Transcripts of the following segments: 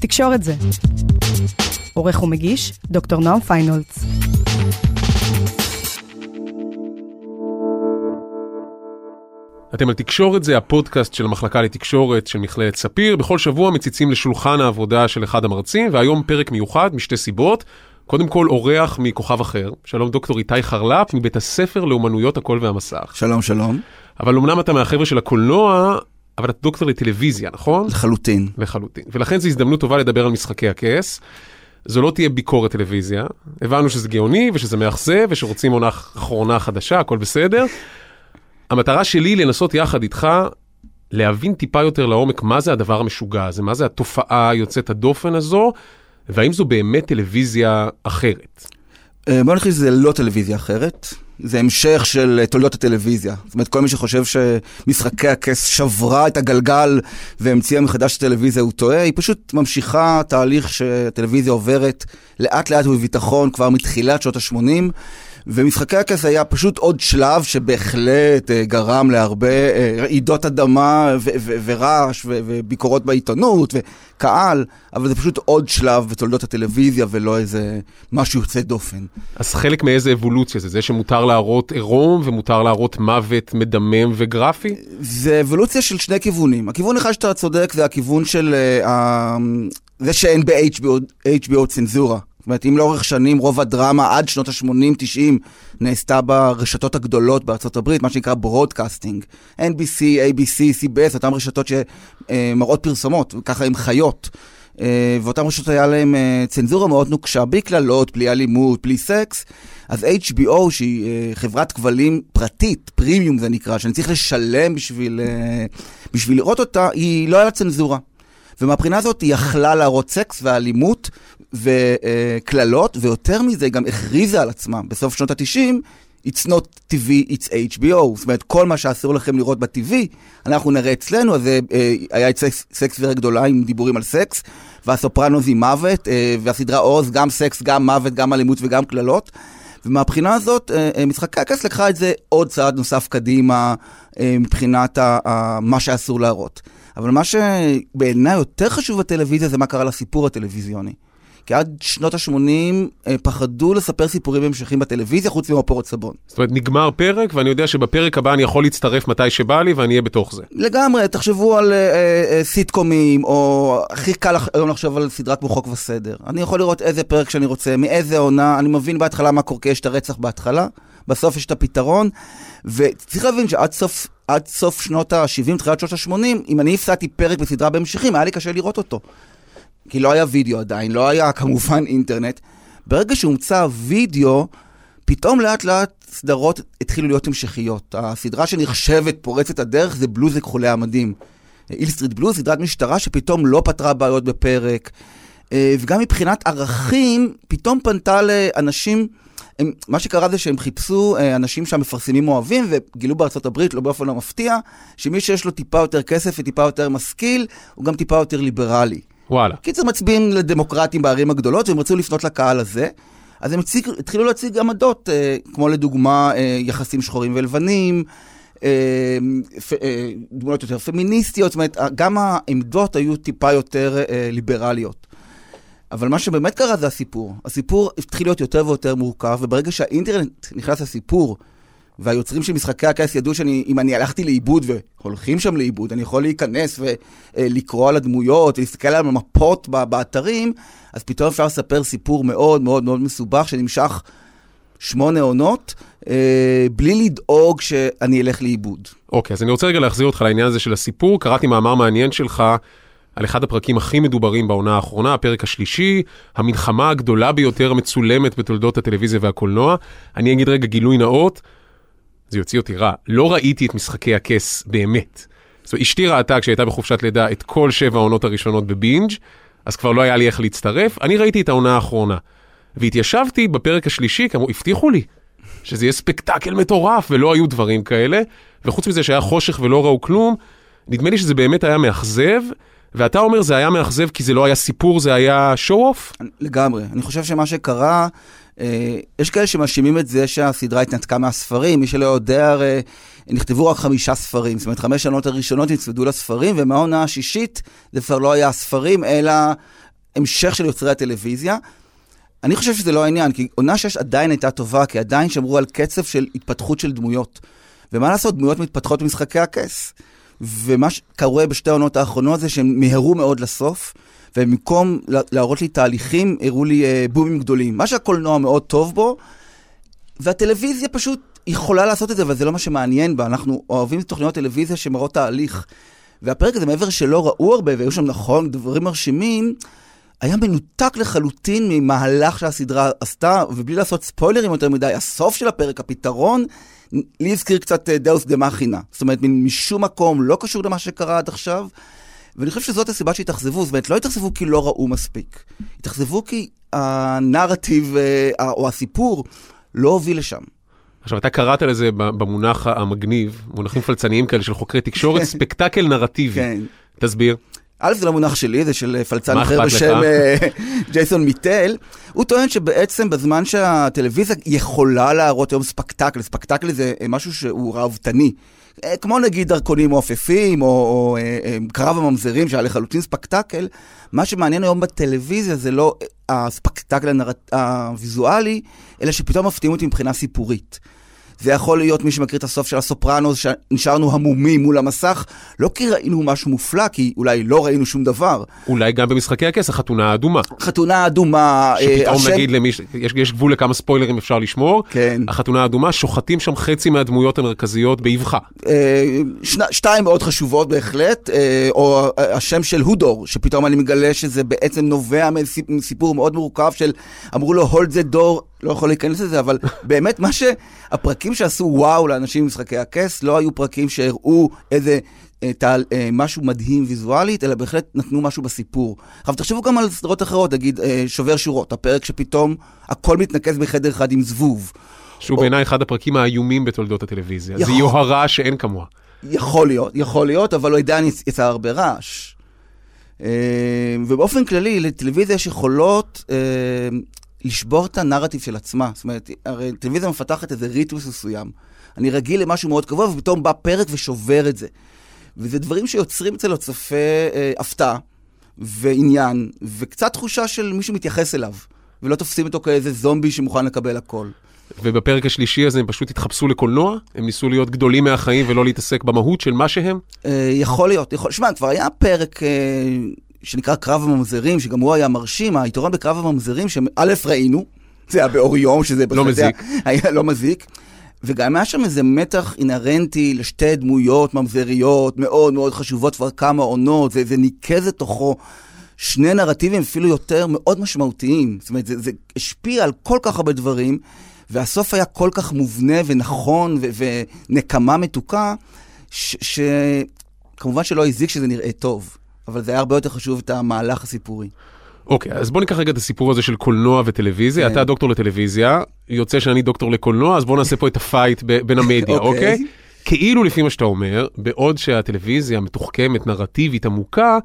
תקשורת זה. עורך ומגיש, דוקטור נועם פיינולץ. אתם על תקשורת זה הפודקאסט של המחלקה לתקשורת של מכללת ספיר. בכל שבוע מציצים לשולחן העבודה של אחד המרצים, והיום פרק מיוחד משתי סיבות. קודם כל אורח מכוכב אחר, שלום דוקטור איתי חרל"פ מבית הספר לאומנויות הקול והמסך. שלום, שלום. אבל אמנם אתה מהחבר'ה של הקולנוע, אבל אתה דוקטור לטלוויזיה, נכון? לחלוטין. לחלוטין. ולכן זו הזדמנות טובה לדבר על משחקי הכס. זו לא תהיה ביקורת טלוויזיה, הבנו שזה גאוני ושזה מאכזב ושרוצים עונה אחרונה חדשה, הכל בסדר. המטרה שלי לנסות יחד איתך להבין טיפה יותר לעומק מה זה הדבר המשוגע הזה, מה זה התופעה יוצאת הדופן הזו, והאם זו באמת טלוויזיה אחרת. אה, בוא נכניס שזה לא טלוויזיה אחרת, זה המשך של אה, תולדות הטלוויזיה. זאת אומרת, כל מי שחושב שמשחקי הכס שברה את הגלגל והמציאה מחדש את הטלוויזיה, הוא טועה. היא פשוט ממשיכה תהליך שהטלוויזיה עוברת לאט לאט ובביטחון כבר מתחילת שנות ה-80. ומשחקי הכס היה פשוט עוד שלב שבהחלט uh, גרם להרבה uh, רעידות אדמה ו- ו- ורעש ו- וביקורות בעיתונות וקהל, אבל זה פשוט עוד שלב בתולדות הטלוויזיה ולא איזה משהו יוצא דופן. אז חלק מאיזה אבולוציה זה? זה שמותר להראות עירום ומותר להראות מוות מדמם וגרפי? זה אבולוציה של שני כיוונים. הכיוון אחד שאתה צודק זה הכיוון של uh, זה שאין ב-HBO צנזורה. אומרת, אם לאורך שנים רוב הדרמה עד שנות ה-80-90 נעשתה ברשתות הגדולות בארצות הברית, מה שנקרא broadcasting, NBC, ABC, CBS, אותן רשתות שמראות פרסומות, וככה הן חיות. אה, ואותן רשתות היה להן אה, צנזורה מאוד נוקשה, בלי קללות, בלי אלימות, בלי סקס. אז HBO, שהיא אה, חברת כבלים פרטית, פרימיום זה נקרא, שאני צריך לשלם בשביל, בשביל לראות אותה, היא לא היה לה צנזורה. ומהבחינה הזאת היא יכלה להראות סקס ואלימות וקללות, ויותר מזה, היא גם הכריזה על עצמה בסוף שנות ה-90, It's not TV, it's HBO. זאת אומרת, כל מה שאסור לכם לראות ב-TV, אנחנו נראה אצלנו, אז אה, היה את סקס, סקס והעיר הגדולה עם דיבורים על סקס, והסופרנוז עם מוות, אה, והסדרה עוז, גם סקס, גם מוות, גם אלימות וגם קללות. ומהבחינה הזאת, אה, משחקי הכס לקח את זה עוד צעד נוסף קדימה אה, מבחינת ה, ה, מה שאסור להראות. אבל מה שבעיניי יותר חשוב בטלוויזיה זה מה קרה לסיפור הטלוויזיוני. כי עד שנות ה-80 אה, פחדו לספר סיפורים המשכיים בטלוויזיה, חוץ מאופרות סבון. זאת אומרת, נגמר פרק, ואני יודע שבפרק הבא אני יכול להצטרף מתי שבא לי, ואני אהיה בתוך זה. לגמרי, תחשבו על אה, אה, סיטקומים, או הכי קל היום לחשוב על סדרה כמו חוק וסדר. אני יכול לראות איזה פרק שאני רוצה, מאיזה עונה, אני מבין בהתחלה מה קורה, יש את הרצח בהתחלה, בסוף יש את הפתרון, וצריך להבין שעד סוף, עד סוף שנות ה-70, תחילת שנות ה-80, אם אני הפסדתי פרק בסדרה בהמשכים, היה לי קשה לראות אותו. כי לא היה וידאו עדיין, לא היה כמובן אינטרנט. ברגע שהומצא וידאו, פתאום לאט לאט סדרות התחילו להיות המשכיות. הסדרה שנחשבת פורצת הדרך זה בלוז לכחולי המדים. אילסטריט בלוז, סדרת משטרה שפתאום לא פתרה בעיות בפרק. אה, וגם מבחינת ערכים, פתאום פנתה לאנשים, הם, מה שקרה זה שהם חיפשו אה, אנשים שהמפרסמים אוהבים, וגילו בארצות הברית, לא באופן לא מפתיע, שמי שיש לו טיפה יותר כסף וטיפה יותר משכיל, הוא גם טיפה יותר ליברלי. וואלה. קיצר מצביעים לדמוקרטים בערים הגדולות, והם רצו לפנות לקהל הזה. אז הם הציג, התחילו להציג עמדות, אה, כמו לדוגמה אה, יחסים שחורים ולבנים, אה, פ, אה, דמויות יותר פמיניסטיות, זאת אומרת, גם העמדות היו טיפה יותר אה, ליברליות. אבל מה שבאמת קרה זה הסיפור. הסיפור התחיל להיות יותר ויותר מורכב, וברגע שהאינטרנט נכנס לסיפור, והיוצרים של משחקי הכס ידעו שאם אני הלכתי לאיבוד, והולכים שם לאיבוד, אני יכול להיכנס ולקרוא על הדמויות, להסתכל על המפות באתרים, אז פתאום אפשר לספר סיפור מאוד מאוד מאוד מסובך, שנמשך שמונה עונות, אה, בלי לדאוג שאני אלך לאיבוד. אוקיי, okay, אז אני רוצה רגע להחזיר אותך לעניין הזה של הסיפור. קראתי מאמר מעניין שלך. על אחד הפרקים הכי מדוברים בעונה האחרונה, הפרק השלישי, המלחמה הגדולה ביותר מצולמת בתולדות הטלוויזיה והקולנוע. אני אגיד רגע גילוי נאות, זה יוציא אותי רע, לא ראיתי את משחקי הכס באמת. זאת אומרת, אשתי ראתה כשהייתה בחופשת לידה את כל שבע העונות הראשונות בבינג', אז כבר לא היה לי איך להצטרף, אני ראיתי את העונה האחרונה. והתיישבתי בפרק השלישי, כמו הבטיחו לי, שזה יהיה ספקטקל מטורף, ולא היו דברים כאלה, וחוץ מזה שהיה חושך ולא ראו כלום, נדמה לי שזה באמת היה מאכזב, ואתה אומר זה היה מאכזב כי זה לא היה סיפור, זה היה show-off? לגמרי. אני חושב שמה שקרה, יש כאלה שמאשימים את זה שהסדרה התנתקה מהספרים, מי שלא יודע, הרי נכתבו רק חמישה ספרים, זאת אומרת, חמש שנות הראשונות נצמדו לספרים, ומהעונה השישית זה כבר לא היה הספרים, אלא המשך של יוצרי הטלוויזיה. אני חושב שזה לא העניין, כי עונה 6 עדיין הייתה טובה, כי עדיין שמרו על קצב של התפתחות של דמויות. ומה לעשות, דמויות מתפתחות במשחקי הכס. ומה שקורה בשתי העונות האחרונות זה שהם מיהרו מאוד לסוף, ובמקום להראות לי תהליכים, הראו לי אה, בומים גדולים. מה שהקולנוע מאוד טוב בו, והטלוויזיה פשוט יכולה לעשות את זה, אבל זה לא מה שמעניין בה. אנחנו אוהבים תוכניות טלוויזיה שמראות תהליך. והפרק הזה, מעבר שלא ראו הרבה, והיו שם, נכון, דברים מרשימים, היה מנותק לחלוטין ממהלך שהסדרה עשתה, ובלי לעשות ספוילרים יותר מדי, הסוף של הפרק, הפתרון, לי הזכיר קצת דאוס דה מכינה. זאת אומרת, משום מקום לא קשור למה שקרה עד עכשיו, ואני חושב שזאת הסיבה שהתאכזבו. זאת אומרת, לא התאכזבו כי לא ראו מספיק. התאכזבו כי הנרטיב אה, או הסיפור לא הוביל לשם. עכשיו, אתה קראת לזה במונח המגניב, מונחים פלצניים כאלה של חוקרי תקשורת, ספקטקל נרטיבי. כן. תסביר. א', זה לא מונח שלי, זה של פלצן אחר בשם אה, ג'ייסון מיטל. הוא טוען שבעצם בזמן שהטלוויזיה יכולה להראות היום ספקטקל, ספקטקל זה משהו שהוא ראוותני. אה, כמו נגיד דרכונים מעופפים, או, או אה, קרב הממזרים שהיה לחלוטין ספקטקל, מה שמעניין היום בטלוויזיה זה לא הספקטקל. הוויזואלי, אלא שפתאום מפתיעים אותי מבחינה סיפורית. זה יכול להיות מי שמכיר את הסוף של הסופרנוס, שנשארנו המומים מול המסך, לא כי ראינו משהו מופלא, כי אולי לא ראינו שום דבר. אולי גם במשחקי הכס, החתונה האדומה. חתונה האדומה. אה, שפתאום השם... נגיד למי, יש, יש גבול לכמה ספוילרים אפשר לשמור. כן. החתונה האדומה, שוחטים שם חצי מהדמויות המרכזיות באבחה. אה, שני, שתיים מאוד חשובות בהחלט, אה, או השם של הודור, שפתאום אני מגלה שזה בעצם נובע מסיפור מאוד מורכב של, אמרו לו hold the door לא יכול להיכנס לזה, אבל באמת מה שהפרקים שעשו וואו לאנשים במשחקי הכס, לא היו פרקים שהראו איזה אה, תעל, אה, משהו מדהים ויזואלית, אלא בהחלט נתנו משהו בסיפור. עכשיו תחשבו גם על סדרות אחרות, נגיד אה, שובר שורות, הפרק שפתאום הכל מתנקז בחדר אחד עם זבוב. שהוא או... בעיניי אחד הפרקים האיומים בתולדות הטלוויזיה. יכול... זה יוהרה שאין כמוה. יכול להיות, יכול להיות, אבל הוא עדיין יצא הרבה רעש. אה, ובאופן כללי, לטלוויזיה יש יכולות לשבור את הנרטיב של עצמה. זאת אומרת, הרי טלוויזיה מפתחת איזה ריטוס מסוים. אני רגיל למשהו מאוד קבוע, ופתאום בא פרק ושובר את זה. וזה דברים שיוצרים אצל הצופה אה, הפתעה ועניין, וקצת תחושה של מישהו מתייחס אליו, ולא תופסים אותו כאיזה זומבי שמוכן לקבל הכל. ובפרק השלישי הזה הם פשוט התחפשו לקולנוע? הם ניסו להיות גדולים מהחיים ולא להתעסק במהות של מה שהם? אה, יכול להיות. יכול... שמע, כבר היה פרק... שנקרא קרב הממזרים, שגם הוא היה מרשים, היתרון בקרב הממזרים, שא' ראינו, זה היה באור יום, שזה לא מזיק. היה לא מזיק. וגם היה שם איזה מתח אינהרנטי לשתי דמויות ממזריות מאוד מאוד חשובות כבר כמה עונות, זה, זה ניקז לתוכו שני נרטיבים אפילו יותר מאוד משמעותיים. זאת אומרת, זה, זה השפיע על כל כך הרבה דברים, והסוף היה כל כך מובנה ונכון ו- ונקמה מתוקה, שכמובן שלא הזיק שזה נראה טוב. אבל זה היה הרבה יותר חשוב את המהלך הסיפורי. אוקיי, okay, אז בוא ניקח רגע את הסיפור הזה של קולנוע וטלוויזיה. כן. אתה דוקטור לטלוויזיה, יוצא שאני דוקטור לקולנוע, אז בוא נעשה פה את הפייט בין המדיה, אוקיי? Okay. Okay? כאילו לפי מה שאתה אומר, בעוד שהטלוויזיה מתוחכמת, נרטיבית, עמוקה,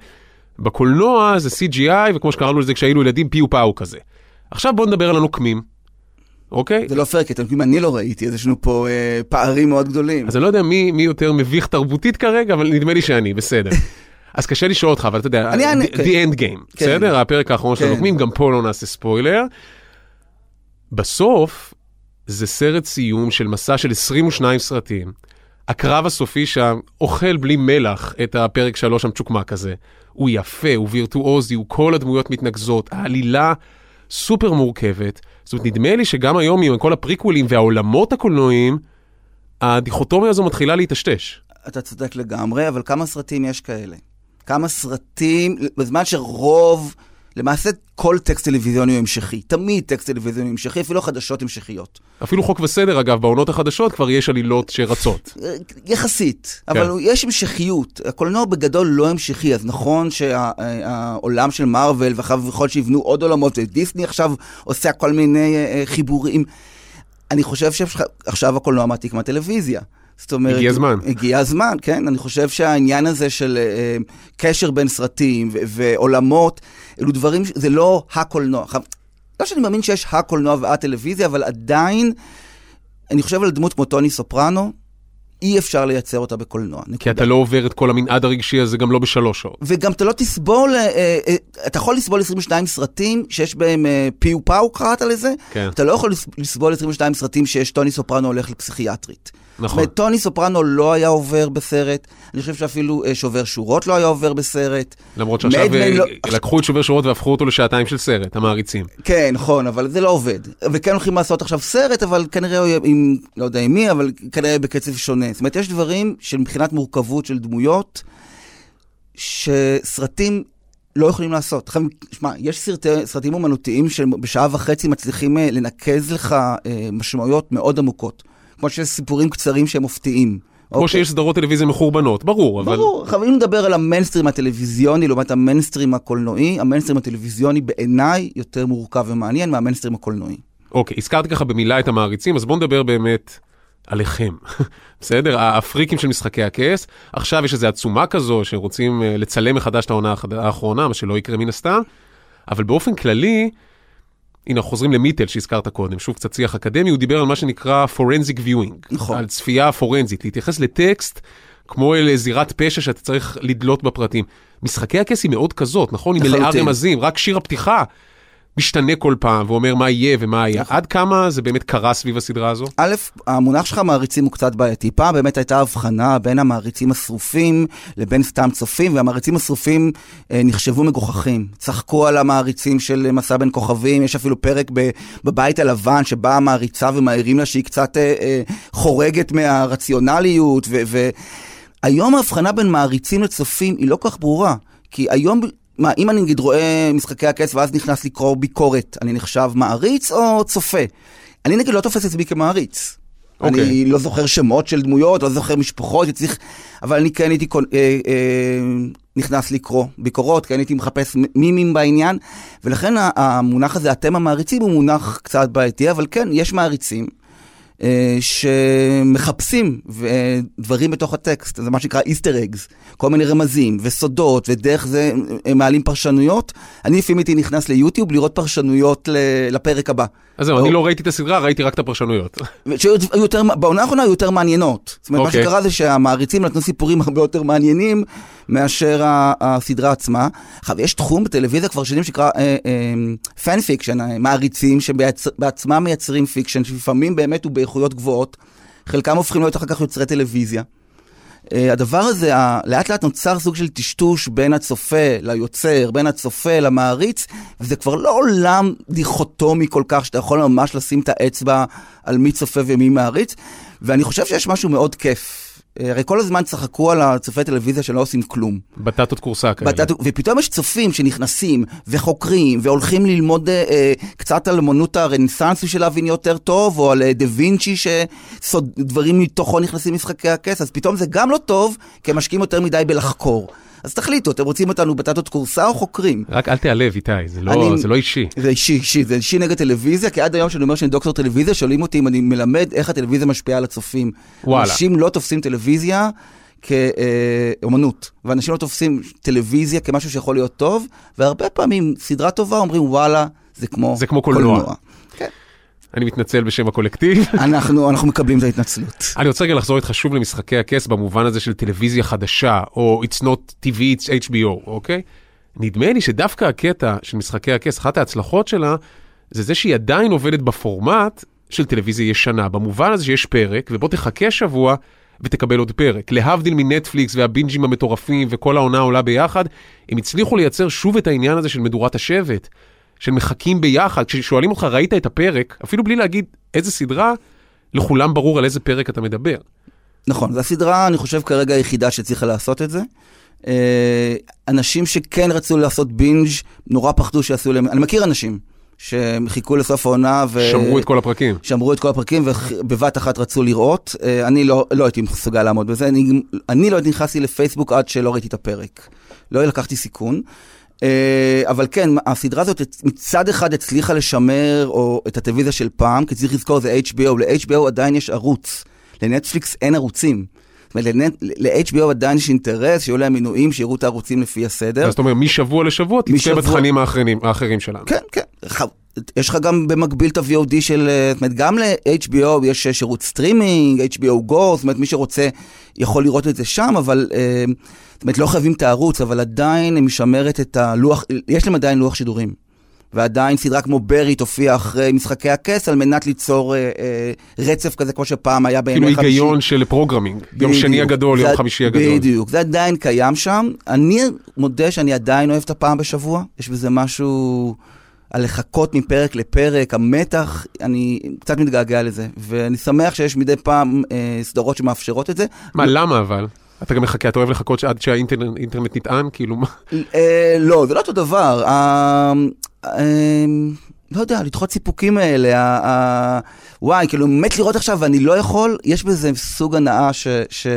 בקולנוע זה CGI, וכמו שקראנו לזה כשהיינו ילדים, פיו פאו כזה. עכשיו בוא נדבר על הנוקמים. אוקיי? זה לא פייר, כי אתם יודעים, אני לא ראיתי, אז יש לנו פה אה, פערים מאוד גדולים. אז אני לא יודע מי, מי יותר מביך תרבותית כרגע, אבל נדמה לי שאני, בסדר. אז קשה לשאול אותך, אבל אתה יודע, אני, the, כן. the end game, כן. בסדר? הפרק האחרון של הנוקמים, כן. גם פה לא נעשה ספוילר. בסוף, זה סרט סיום של מסע של 22 סרטים. הקרב הסופי שם אוכל בלי מלח את הפרק 3 המצ'וקמק הזה. הוא יפה, הוא וירטואוזי, הוא כל הדמויות מתנקזות, העלילה סופר מורכבת. זאת אומרת, נדמה לי שגם היום עם כל הפריקוולים והעולמות הקולנועיים, הדיכוטומיה הזו מתחילה להיטשטש. אתה צודק לגמרי, אבל כמה סרטים יש כאלה? כמה סרטים, בזמן שרוב, למעשה כל טקסט טלוויזיוני הוא המשכי. תמיד טקסט טלוויזיוני המשכי, אפילו חדשות המשכיות. אפילו חוק וסדר, אגב, בעונות החדשות כבר יש עלילות שרצות. אה, יחסית, כן. אבל יש המשכיות. הקולנוע בגדול לא המשכי, אז נכון שהעולם של מארוול, ואחר כך שיבנו עוד עולמות, ודיסני עכשיו עושה כל מיני אה, אה, חיבורים. אני חושב שעכשיו הקולנוע מעתיק מהטלוויזיה. זאת אומרת... הגיע הזמן. הגיע הזמן, כן. אני חושב שהעניין הזה של uh, קשר בין סרטים ו- ועולמות, אלו דברים, זה לא הקולנוע. לא שאני מאמין שיש הקולנוע והטלוויזיה, אבל עדיין, אני חושב על דמות כמו טוני סופרנו, אי אפשר לייצר אותה בקולנוע. כי נקודה. אתה לא עובר את כל המנעד הרגשי הזה גם לא בשלוש שעות. וגם אתה לא תסבול, אה, אה, אתה יכול לסבול 22 סרטים שיש בהם אה, פיו פאו, קראת לזה? כן. אתה לא יכול לס- לסבול 22 סרטים שיש טוני סופרנו הולך לפסיכיאטרית. נכון. טוני סופרנו לא היה עובר בסרט, אני חושב שאפילו אה, שובר שורות לא היה עובר בסרט. למרות שעכשיו אה, לא- לקחו את שובר שורות והפכו אותו לשעתיים של סרט, המעריצים. כן, נכון, אבל זה לא עובד. וכן הולכים לעשות עכשיו סרט, אבל כנראה עם, לא יודע עם מי, אבל כנראה בקצב שונה. זאת אומרת, יש דברים שמבחינת מורכבות של דמויות, שסרטים לא יכולים לעשות. שמע, יש סרטי, סרטים אומנותיים שבשעה וחצי מצליחים אה, לנקז לך משמעויות מאוד עמוקות. כמו שיש סיפורים קצרים שהם מופתיים. כמו אוקיי? שיש סדרות טלוויזיה מחורבנות, ברור, אבל... ברור, אם נדבר על המיינסטרים הטלוויזיוני לעומת המיינסטרים הקולנועי, המיינסטרים הטלוויזיוני בעיניי יותר מורכב ומעניין מהמיינסטרים הקולנועי. אוקיי, הזכרתי ככה במילה את המעריצים, אז בואו נדבר באמת עליכם. בסדר? הפריקים של משחקי הכס. עכשיו יש איזו עצומה כזו שרוצים אה, לצלם מחדש את העונה האחרונה, מה שלא יקרה מן הסתם, אבל באופן כללי, הנה, חוזרים למיטל שהזכרת קודם, שוב קצת שיח אקדמי, הוא דיבר על מה שנקרא forensic viewing. נכון. על צפייה פורנזית, להתייחס לטקסט כמו אל זירת פשע שאתה צריך לדלות בפרטים. משחקי הכס היא מאוד כזאת, נכון? היא מלאה. רמזים, רק שיר הפתיחה משתנה כל פעם ואומר מה יהיה ומה היה. נכון. עד כמה זה באמת קרה סביב הסדרה הזו? א', המונח שלך מעריצים הוא קצת בעייתי. פעם באמת הייתה הבחנה בין המעריצים השרופים לבין סתם צופים, והמעריצים השרופים אה, נחשבו מגוחכים. צחקו על המעריצים של מסע בין כוכבים, יש אפילו פרק ב, בבית הלבן שבאה המעריצה ומעירים לה שהיא קצת אה, אה, חורגת מהרציונליות, ו... ו היום ההבחנה בין מעריצים לצופים היא לא כך ברורה. כי היום, מה, אם אני נגיד רואה משחקי הכס ואז נכנס לקרוא ביקורת, אני נחשב מעריץ או צופה? אני נגיד לא תופס את עצמי כמעריץ. אוקיי. אני לא זוכר שמות של דמויות, לא זוכר משפחות, צריך... אבל אני כן הייתי קונ- אה, אה, נכנס לקרוא ביקורות, כן הייתי מחפש מימים בעניין, ולכן המונח הזה, אתם המעריצים, הוא מונח קצת בעייתי, אבל כן, יש מעריצים. אה, שמחפשים ו- דברים בתוך הטקסט, זה מה שנקרא איסטר אגס, כל מיני רמזים וסודות, ודרך זה הם מעלים פרשנויות. אני לפעמים הייתי נכנס ליוטיוב לראות פרשנויות לפרק הבא. אז זהו, אני לא ראיתי את הסדרה, ראיתי רק את הפרשנויות. יותר, בעונה האחרונה היו יותר מעניינות. זאת אומרת, מה אוקיי. שקרה זה שהמעריצים נתנו סיפורים הרבה יותר מעניינים מאשר הסדרה עצמה. עכשיו, יש תחום בטלוויזיה כבר שנים שנקרא fan fiction, מעריצים שבעצמם מייצרים fiction, שלפעמים באמת הוא באיכויות גבוהות, חלקם הופכים להיות אחר כך יוצרי טלוויזיה. אה, הדבר הזה, ה- לאט לאט נוצר סוג של טשטוש בין הצופה ליוצר, בין הצופה למעריץ, וזה כבר לא עולם דיכוטומי כל כך, שאתה יכול ממש לשים את האצבע על מי צופה ומי מעריץ, ואני חושב שיש משהו מאוד כיף. אה, הרי כל הזמן צחקו על הצופי טלוויזיה שלא עושים כלום. בטטות קורסה כאלה. בטט... ופתאום יש צופים שנכנסים וחוקרים והולכים ללמוד אה, אה, קצת על אמנות הרנסאנס בשביל להבין יותר טוב, או על אה, דה וינצ'י שדברים מתוכו נכנסים למשחקי הכס, אז פתאום זה גם לא טוב, כי הם משקיעים יותר מדי בלחקור. אז תחליטו, אתם רוצים אותנו בטטות קורסה או חוקרים? רק אל תיעלב, איתי, זה לא- אני- זה לא אישי. זה אישי, אישי, זה אישי נגד טלוויזיה, כי עד היום כשאני אומר שאני דוקטור טלוויזיה, שואלים אותי אם אני מלמד איך הטלוויזיה משפיעה על הצופים. וואלה. אנשים לא תופסים טלוויזיה כאומנות, ואנשים לא תופסים טלוויזיה כמשהו שיכול להיות טוב, והרבה פעמים סדרה טובה אומרים וואלה, זה כמו, זה כמו קולנוע." כן. אני מתנצל בשם הקולקטיב. אנחנו, אנחנו מקבלים את ההתנצלות. אני רוצה רגע לחזור איתך שוב למשחקי הכס במובן הזה של טלוויזיה חדשה, או It's not TV, it's HBO, אוקיי? נדמה לי שדווקא הקטע של משחקי הכס, אחת ההצלחות שלה, זה זה שהיא עדיין עובדת בפורמט של טלוויזיה ישנה, במובן הזה שיש פרק, ובוא תחכה שבוע ותקבל עוד פרק. להבדיל מנטפליקס והבינג'ים המטורפים וכל העונה עולה ביחד, הם הצליחו לייצר שוב את העניין הזה של מדורת השבט, של מחכים ביחד. כששואלים אותך, ראית את הפרק, אפילו בלי להגיד איזה סדרה, לכולם ברור על איזה פרק אתה מדבר. נכון, זו הסדרה, אני חושב, כרגע היחידה שהצליחה לעשות את זה. אה, אנשים שכן רצו לעשות בינג' נורא פחדו שיעשו להם, אני מכיר אנשים שחיכו לסוף העונה ו... שמרו את כל הפרקים. שמרו את כל הפרקים ובבת אחת רצו לראות. אה, אני לא, לא הייתי מסוגל לעמוד בזה, אני, אני לא נכנסתי לפייסבוק עד שלא ראיתי את הפרק. לא לקחתי סיכון. אה, אבל כן, הסדרה הזאת מצד אחד הצליחה לשמר או את הטלוויזיה של פעם, כי צריך לזכור זה HBO, ל-HBO עדיין יש ערוץ, לנטפליקס אין ערוצים. ל-HBO עדיין יש אינטרס שיהיו להם מינויים, שיראו את הערוצים לפי הסדר. אז אתה אומר, משבוע לשבוע תצפה בתכנים האחרים שלנו. כן, כן. יש לך גם במקביל את ה-VOD של, אה, זאת אומרת, גם ל-HBO יש שירות סטרימינג, HBO Go, זאת אומרת, מי שרוצה יכול לראות את זה שם, אבל, אה, זאת אומרת, לא חייבים את הערוץ, אבל עדיין היא משמרת את הלוח, יש להם עדיין לוח שידורים. ועדיין סדרה כמו ברי תופיע אחרי משחקי הכס על מנת ליצור אה, אה, רצף כזה כמו שפעם היה בימי כאילו חמישי. היגיון של programming, יום שני הגדול, יום זה- חמישי הגדול. בדיוק, זה עדיין קיים שם. אני מודה שאני עדיין אוהב את הפעם בשבוע, יש בזה משהו על לחכות מפרק לפרק, המתח, אני קצת מתגעגע לזה, ואני שמח שיש מדי פעם אה, סדרות שמאפשרות את זה. מה, למה אבל? אתה גם מחכה, אתה אוהב לחכות עד שהאינטרנט אינטרנט נטען? כאילו, מה? אה, לא, זה לא אותו דבר. אה, אה, לא יודע, לדחות סיפוקים האלה, ה- ה- וואי, כאילו, מת לראות עכשיו ואני לא יכול, יש בזה סוג הנאה ש... ש...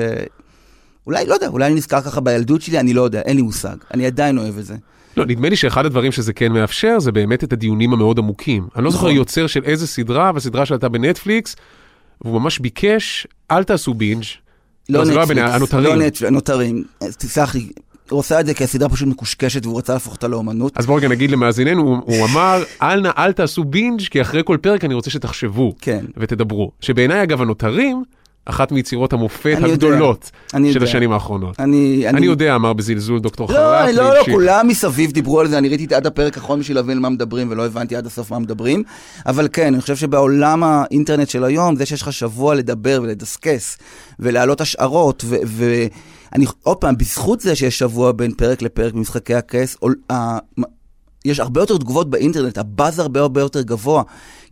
אולי, לא יודע, אולי אני נזכר ככה בילדות שלי, אני לא יודע, אין לי מושג. אני עדיין אוהב את זה. לא, נדמה לי שאחד הדברים שזה כן מאפשר, זה באמת את הדיונים המאוד עמוקים. אני לא זוכר נכון. יוצר של איזה סדרה, אבל סדרה שעלתה בנטפליקס, והוא ממש ביקש, אל תעשו binge. לא זה לא נטפליקס. לא נטפליקס, הנותרים. תסלח לי, הוא עושה את זה כי הסדרה פשוט מקושקשת והוא רצה להפוך אותה לאומנות. אז בואו רגע נגיד למאזיננו, הוא, הוא אמר, אל נא, אל תעשו binge, כי אחרי כל פרק אני רוצה שתחשבו כן. ותדברו. שבעיניי, אגב, הנותרים, אחת מיצירות המופת אני יודע, הגדולות אני של יודע. השנים האחרונות. אני, אני יודע, אמר בזלזול דוקטור לא. אני לא, לא, והמשיך. כולם מסביב דיברו על זה, אני ראיתי עד הפרק האחרון בשביל להבין מה מדברים, ולא הבנתי עד הסוף מה מדברים. אבל כן, אני חושב שבעולם האינטרנט של היום, זה שיש לך שבוע לדבר ולדסקס, ולהעלות השערות, ואני, עוד פעם, בזכות זה שיש שבוע בין פרק לפרק במשחקי הכס, יש הרבה יותר תגובות באינטרנט, הבאז הרבה הרבה יותר גבוה.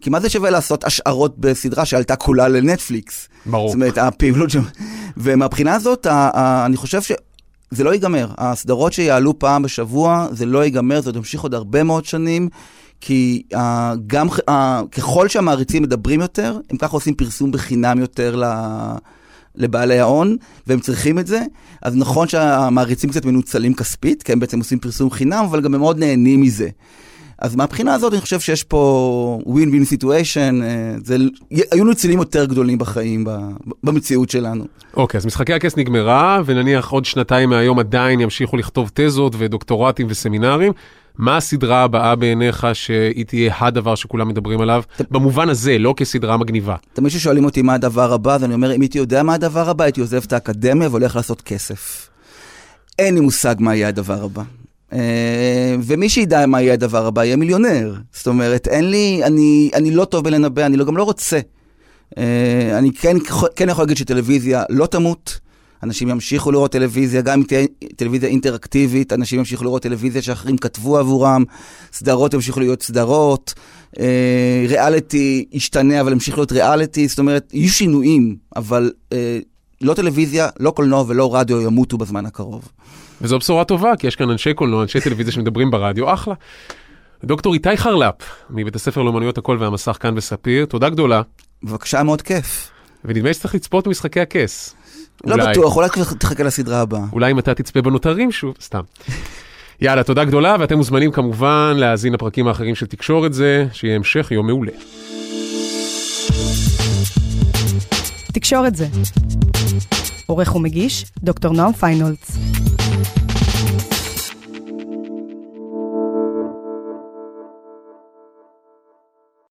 כי מה זה שווה לעשות השערות בסדרה שעלתה כולה לנטפליקס? ברור. זאת אומרת, הפעילות שם... ומהבחינה הזאת, אני חושב שזה לא ייגמר. הסדרות שיעלו פעם בשבוע, זה לא ייגמר, זה עוד ימשיך עוד הרבה מאוד שנים. כי uh, גם uh, ככל שהמעריצים מדברים יותר, הם ככה עושים פרסום בחינם יותר ל... לבעלי ההון, והם צריכים את זה. אז נכון שהמעריצים קצת מנוצלים כספית, כי הם בעצם עושים פרסום חינם, אבל גם הם מאוד נהנים מזה. אז מהבחינה הזאת אני חושב שיש פה situation, אה, זה, היו ניצולים יותר גדולים בחיים, ב- במציאות שלנו. אוקיי, אז משחקי הכס נגמרה, ונניח עוד שנתיים מהיום עדיין ימשיכו לכתוב תזות ודוקטורטים וסמינרים. מה הסדרה הבאה בעיניך שהיא תהיה הדבר שכולם מדברים עליו? במובן הזה, לא כסדרה מגניבה. תמיד כששואלים אותי מה הדבר הבא, אז אני אומר, אם הייתי יודע מה הדבר הבא, הייתי עוזב את האקדמיה והולך לעשות כסף. אין לי מושג מה יהיה הדבר הבא. אה, ומי שידע מה יהיה הדבר הבא יהיה מיליונר. זאת אומרת, אין לי, אני, אני לא טוב בלנבא, אני לא, גם לא רוצה. אה, אני כן, כן יכול להגיד שטלוויזיה לא תמות. אנשים ימשיכו לראות טלוויזיה, גם אם תהיה טלוויזיה אינטראקטיבית, אנשים ימשיכו לראות טלוויזיה שאחרים כתבו עבורם, סדרות ימשיכו להיות סדרות, אה, ריאליטי ישתנה אבל ימשיך להיות ריאליטי, זאת אומרת, יהיו שינויים, אבל לא טלוויזיה, לא קולנוע ולא רדיו ימותו בזמן הקרוב. וזו בשורה טובה, כי יש כאן אנשי קולנוע, אנשי טלוויזיה שמדברים ברדיו, אחלה. דוקטור איתי חרלפ, מבית הספר לאומנויות הקול והמסך כאן בספיר, תודה גדולה, בבקשה, מאוד כיף. ונדמה לי שצריך לצפות במשחקי הכס. לא אולי. בטוח, אולי כבר תחכה לסדרה הבאה. אולי אם אתה תצפה בנותרים שוב, סתם. יאללה, תודה גדולה, ואתם מוזמנים כמובן להאזין לפרקים האחרים של תקשורת זה, שיהיה המשך יום מעולה. תקשורת זה. עורך ומגיש, דוקטור נועם פיינולץ.